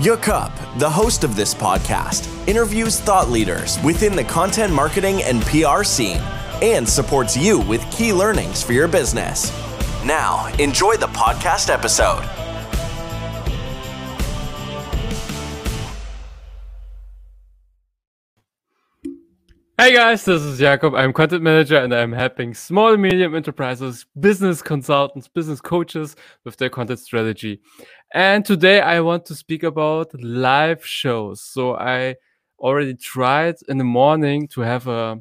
Jakob, the host of this podcast, interviews thought leaders within the content marketing and PR scene and supports you with key learnings for your business. Now, enjoy the podcast episode. Hey guys, this is Jakob. I'm content manager and I'm helping small and medium enterprises, business consultants, business coaches with their content strategy. And today I want to speak about live shows. So I already tried in the morning to have a,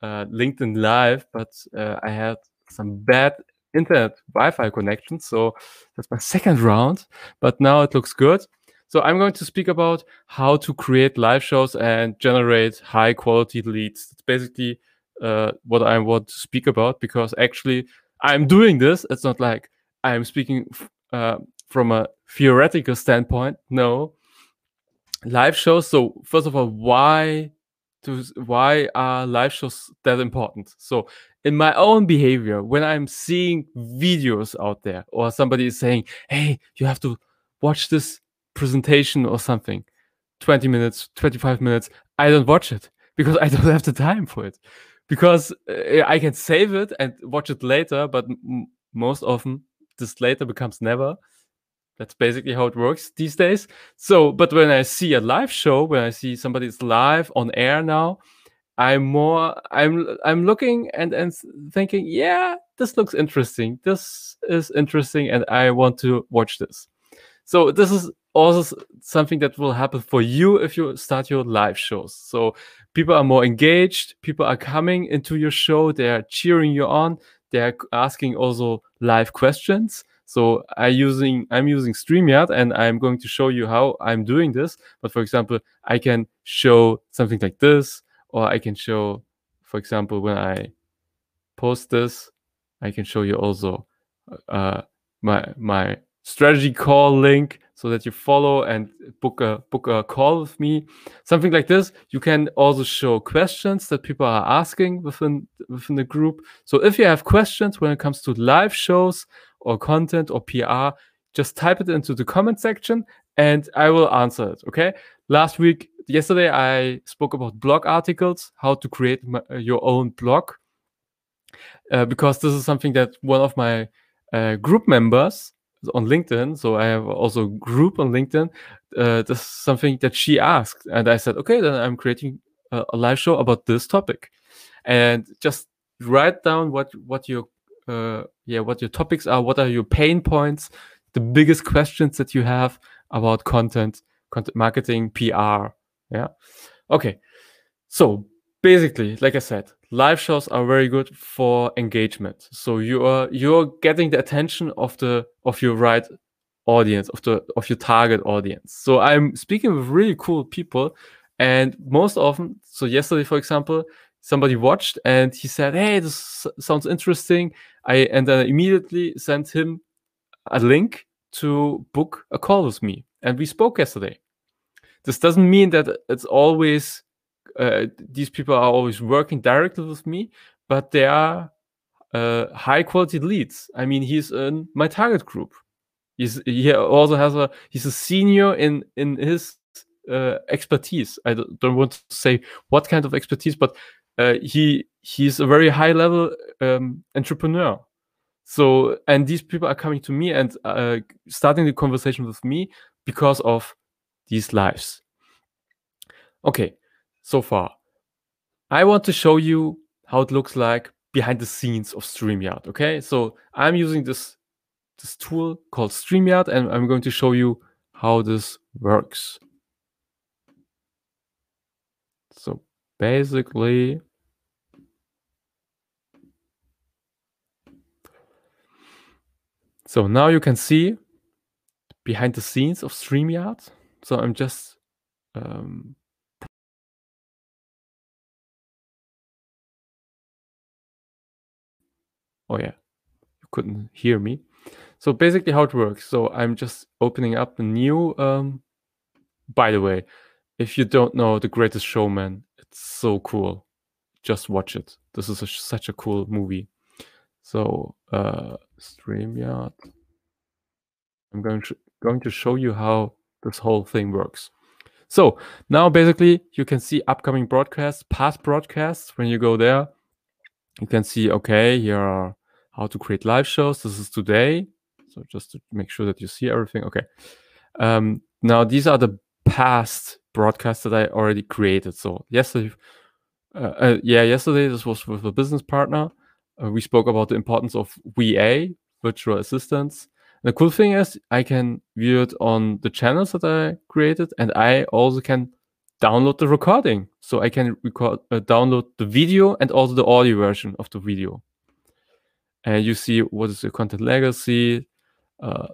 a LinkedIn live, but uh, I had some bad internet Wi-Fi connection. So that's my second round, but now it looks good. So I'm going to speak about how to create live shows and generate high quality leads. It's basically uh, what I want to speak about because actually I'm doing this. It's not like I'm speaking uh, from a theoretical standpoint. No, live shows. So first of all, why to why are live shows that important? So in my own behavior, when I'm seeing videos out there or somebody is saying, "Hey, you have to watch this presentation or something 20 minutes 25 minutes i don't watch it because i don't have the time for it because uh, i can save it and watch it later but most often this later becomes never that's basically how it works these days so but when i see a live show when i see somebody's live on air now i'm more i'm i'm looking and and thinking yeah this looks interesting this is interesting and i want to watch this so this is also something that will happen for you if you start your live shows. So people are more engaged, people are coming into your show, they are cheering you on, they are asking also live questions. So I using I'm using StreamYard and I'm going to show you how I'm doing this. But for example, I can show something like this, or I can show, for example, when I post this, I can show you also uh, my my strategy call link so that you follow and book a book a call with me something like this you can also show questions that people are asking within within the group so if you have questions when it comes to live shows or content or pr just type it into the comment section and i will answer it okay last week yesterday i spoke about blog articles how to create my, your own blog uh, because this is something that one of my uh, group members on LinkedIn. So I have also group on LinkedIn. Uh, this is something that she asked, and I said, okay, then I'm creating a, a live show about this topic, and just write down what what your uh, yeah what your topics are, what are your pain points, the biggest questions that you have about content, content marketing, PR. Yeah, okay. So basically, like I said, live shows are very good for engagement. So you are you're getting the attention of the of your right audience, of the of your target audience. So I'm speaking with really cool people, and most often, so yesterday, for example, somebody watched and he said, "Hey, this sounds interesting." I and then I immediately sent him a link to book a call with me, and we spoke yesterday. This doesn't mean that it's always uh, these people are always working directly with me, but they are uh, high quality leads. I mean, he's in my target group. He's he also has a he's a senior in in his uh, expertise. I don't, don't, want to say what kind of expertise, but uh, he he's a very high level um, entrepreneur. So and these people are coming to me and uh, starting the conversation with me because of these lives. Okay, so far. I want to show you how it looks like behind the scenes of StreamYard. Okay, so I'm using this this tool called StreamYard, and I'm going to show you how this works. So basically, so now you can see behind the scenes of StreamYard. So I'm just um, Oh yeah, you couldn't hear me. So basically, how it works. So I'm just opening up a new. Um, by the way, if you don't know The Greatest Showman, so cool. Just watch it. This is a, such a cool movie. So uh, StreamYard. I'm going to going to show you how this whole thing works. So now basically you can see upcoming broadcasts, past broadcasts. When you go there, you can see, okay, here are how to create live shows. This is today. So just to make sure that you see everything. Okay. Um, now these are the past broadcasts that I already created. So yesterday, uh, uh, yeah, yesterday this was with a business partner. Uh, we spoke about the importance of VA, virtual assistants. The cool thing is I can view it on the channels that I created, and I also can download the recording. So I can record, uh, download the video and also the audio version of the video. And you see what is the content legacy. Uh,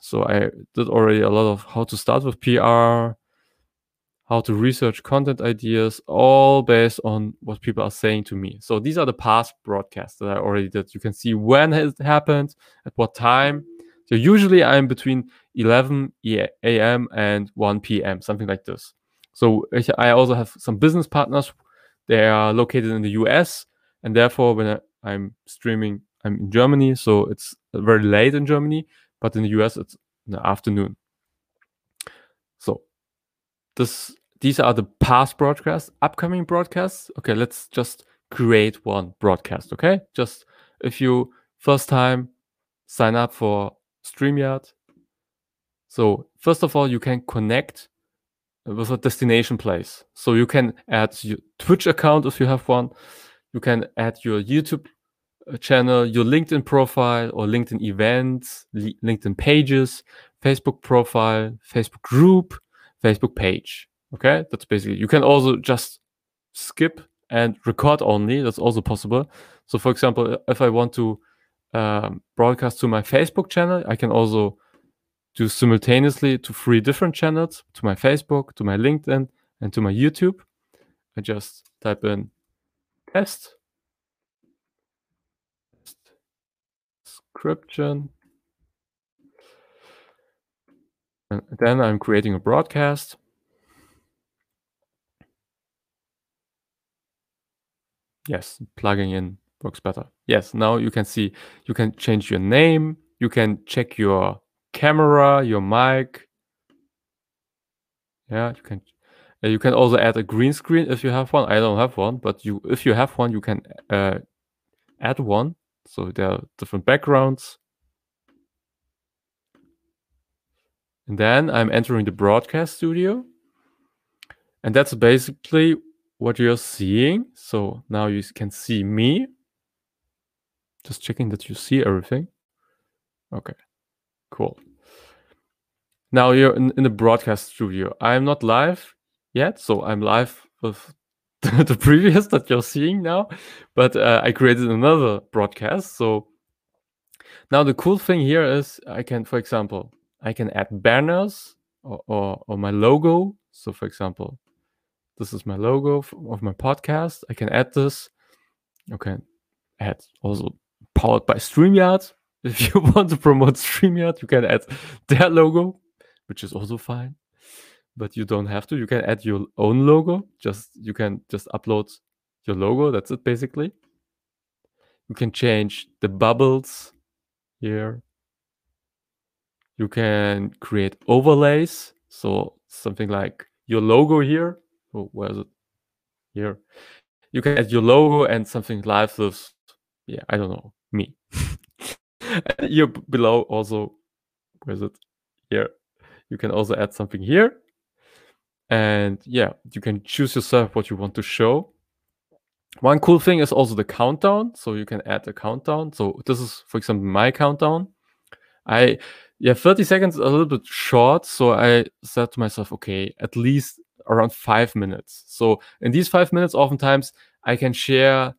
so I did already a lot of how to start with PR, how to research content ideas, all based on what people are saying to me. So these are the past broadcasts that I already did. You can see when it happened, at what time. So usually I'm between 11 a.m. and 1 p.m., something like this. So I also have some business partners. They are located in the US, and therefore when I, am streaming, I'm in Germany, so it's very late in Germany. But in the US, it's in the afternoon. This these are the past broadcasts, upcoming broadcasts. Okay, let's just create one broadcast. Okay, just if you first time sign up for StreamYard. So first of all, you can connect with a destination place. So you can add your Twitch account if you have one. You can add your YouTube uh, channel, your LinkedIn profile or LinkedIn events, LinkedIn pages, Facebook profile, Facebook group, Facebook page. Okay, that's basically. You can also just skip and record only. That's also possible. So, for example, if I want to um, broadcast to my Facebook channel, I can also do simultaneously to three different channels to my Facebook, to my LinkedIn, and to my YouTube. I just type in test, description, and then I'm creating a broadcast. Yes, plugging in works better. Yes, now you can see you can change your name, you can check your camera, your mic. Yeah, you can you can also add a green screen if you have one. I don't have one, but you if you have one, you can uh, add one. So there are different backgrounds. And then I'm entering the broadcast studio. And that's basically what you're seeing. So now you can see me. Just checking that you see everything. Okay, cool. Now you're in, in the broadcast studio. I'm not live yet, so I'm live with the previous that you're seeing now, but uh, I created another broadcast. So now the cool thing here is I can, for example, I can add banners or, or, or my logo. So for example, this is my logo of my podcast. I can add this. Okay, add also powered by StreamYard. If you want to promote StreamYard, you can add their logo, which is also fine. But you don't have to. You can add your own logo. Just you can just upload your logo. That's it basically. You can change the bubbles here. You can create overlays. So something like your logo here. Oh, where is it? Here. You can add your logo and something live with, yeah, I don't know, me. here below also, where is it? Here. You can also add something here. And yeah, you can choose yourself what you want to show. One cool thing is also the countdown. So you can add a countdown. So this is, for example, my countdown. I yeah, 30 seconds a little bit short. So I said to myself, okay, at least around five minutes. So in these five minutes, oftentimes I can share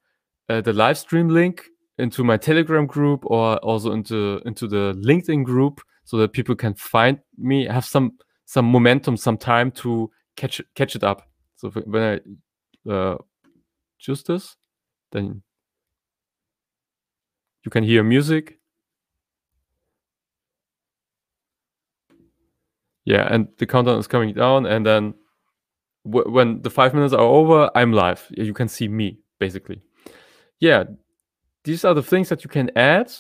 uh, the live stream link into my Telegram group or also into into the LinkedIn group so that people can find me, have some some momentum, some time to catch catch it up. So when I uh, choose this, then You can hear music. Yeah, and the countdown is coming down, and then w- when the five minutes are over, I'm live. You can see me basically. Yeah, these are the things that you can add.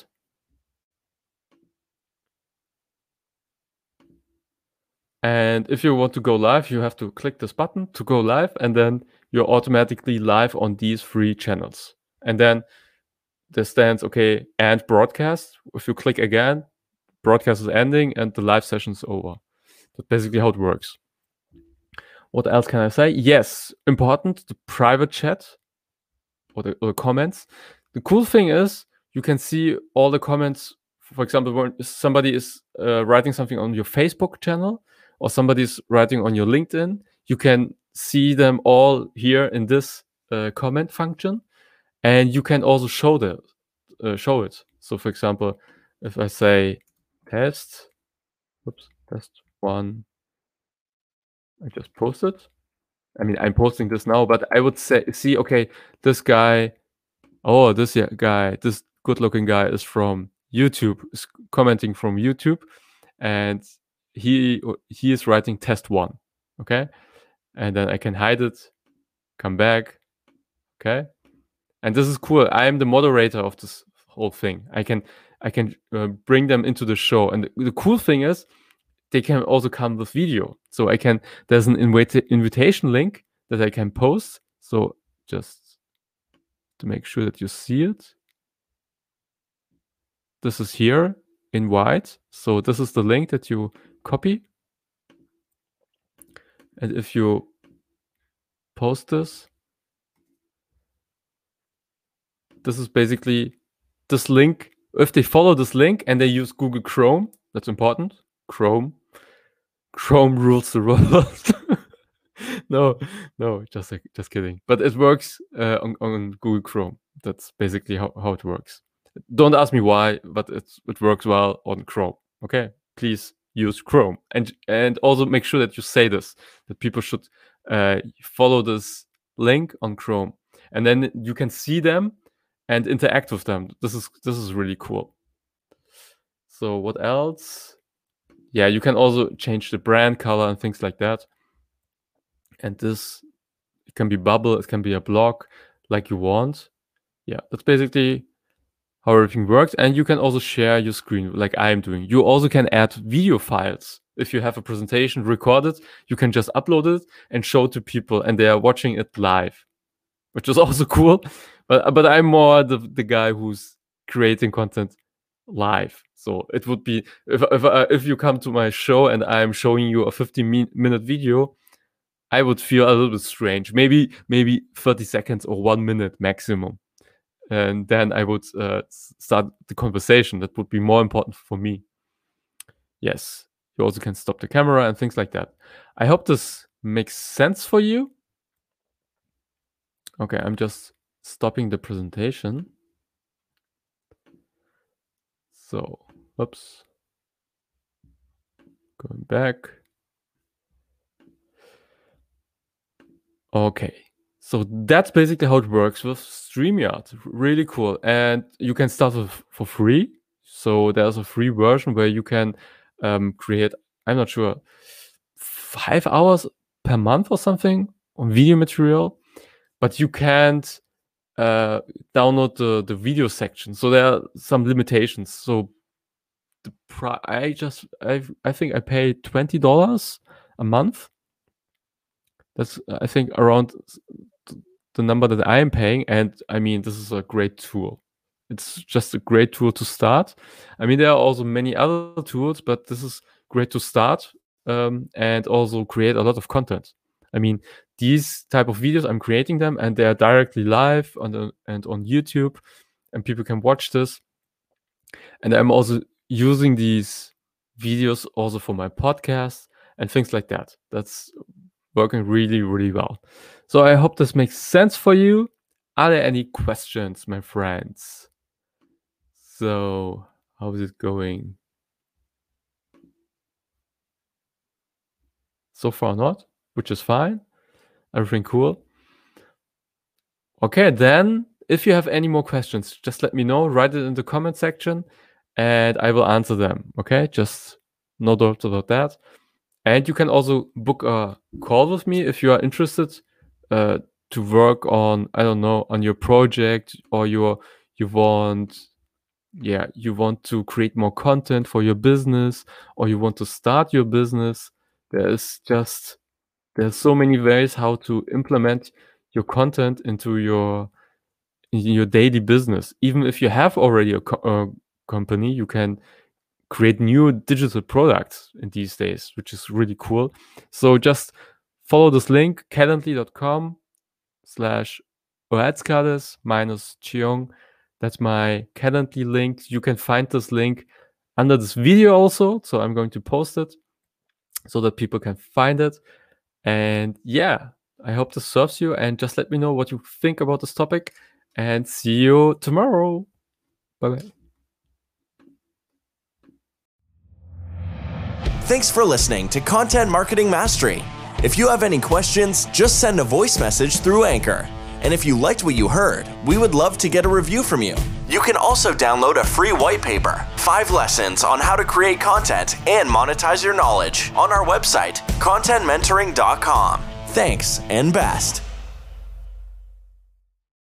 And if you want to go live, you have to click this button to go live, and then you're automatically live on these three channels. And then there stands, okay, and broadcast. If you click again, broadcast is ending and the live session is over. That's basically how it works. What else can I say? Yes, important, the private chat or the, or comments. The cool thing is you can see all the comments. For example, when somebody is uh, writing something on your Facebook channel or somebody's writing on your LinkedIn, you can see them all here in this uh, comment function, and you can also show the uh, show it. So, for example, if I say test, oops, test one, I just posted. I mean, I'm posting this now, but I would say, see, okay, this guy, oh, this guy, this good-looking guy is from YouTube, is commenting from YouTube, and he he is writing test one, okay, and then I can hide it, come back, okay, and this is cool. I am the moderator of this whole thing. I can I can uh, bring them into the show, and the, the cool thing is they can also come with video. So I can, there's an invita invitation link that I can post. So just to make sure that you see it. This is here in white. So this is the link that you copy. And if you post this, this is basically this link. If they follow this link and they use Google Chrome, that's important. Chrome Chrome rules the world. no, no, just just kidding. But it works uh, on, on Google Chrome. That's basically how, how it works. Don't ask me why, but it's, it works well on Chrome. Okay, please use Chrome and and also make sure that you say this that people should uh, follow this link on Chrome, and then you can see them and interact with them. This is this is really cool. So what else? Yeah, you can also change the brand color and things like that. And this it can be bubble, it can be a block like you want. Yeah, that's basically how everything works. And you can also share your screen like I'm doing. You also can add video files. If you have a presentation recorded, you can just upload it and show it to people and they are watching it live, which is also cool. But but I'm more the, the guy who's creating content live. So it would be if if uh, if you come to my show and I'm showing you a 15 minute video, I would feel a little bit strange. Maybe maybe 30 seconds or one minute maximum, and then I would uh, start the conversation. That would be more important for me. Yes, you also can stop the camera and things like that. I hope this makes sense for you. Okay, I'm just stopping the presentation. So, oops. Going back. Okay. So that's basically how it works with StreamYard. Really cool. And you can start with, for free. So there's a free version where you can um, create, I'm not sure, five hours per month or something on video material. But you can't uh, download the, the video section. So there are some limitations. So the pri- I just I I think I pay twenty dollars a month. That's I think around the number that I am paying, and I mean this is a great tool. It's just a great tool to start. I mean there are also many other tools, but this is great to start um, and also create a lot of content. I mean, these type of videos, I'm creating them and they are directly live on the, and on YouTube, and people can watch this. And I'm also using these videos also for my podcast and things like that. That's working really, really well. So I hope this makes sense for you. Are there any questions, my friends? So, how is it going? So far, not which is fine. Everything cool. Okay, then if you have any more questions, just let me know. Write it in the comment section, and I will answer them. Okay, just no doubt about that. And you can also book a call with me if you are interested uh, to work on I don't know on your project or your you want yeah you want to create more content for your business or you want to start your business. There's just there's so many ways how to implement your content into your your daily business. Even if you have already a, co- a company, you can create new digital products in these days, which is really cool. So just follow this link, calendly.com slash oatskades minus Cheong. That's my Calendly link. You can find this link under this video also. So I'm going to post it so that people can find it. And yeah, I hope this serves you. And just let me know what you think about this topic. And see you tomorrow. Bye bye. Thanks for listening to Content Marketing Mastery. If you have any questions, just send a voice message through Anchor. And if you liked what you heard, we would love to get a review from you. You can also download a free white paper, five lessons on how to create content and monetize your knowledge on our website, contentmentoring.com. Thanks and best.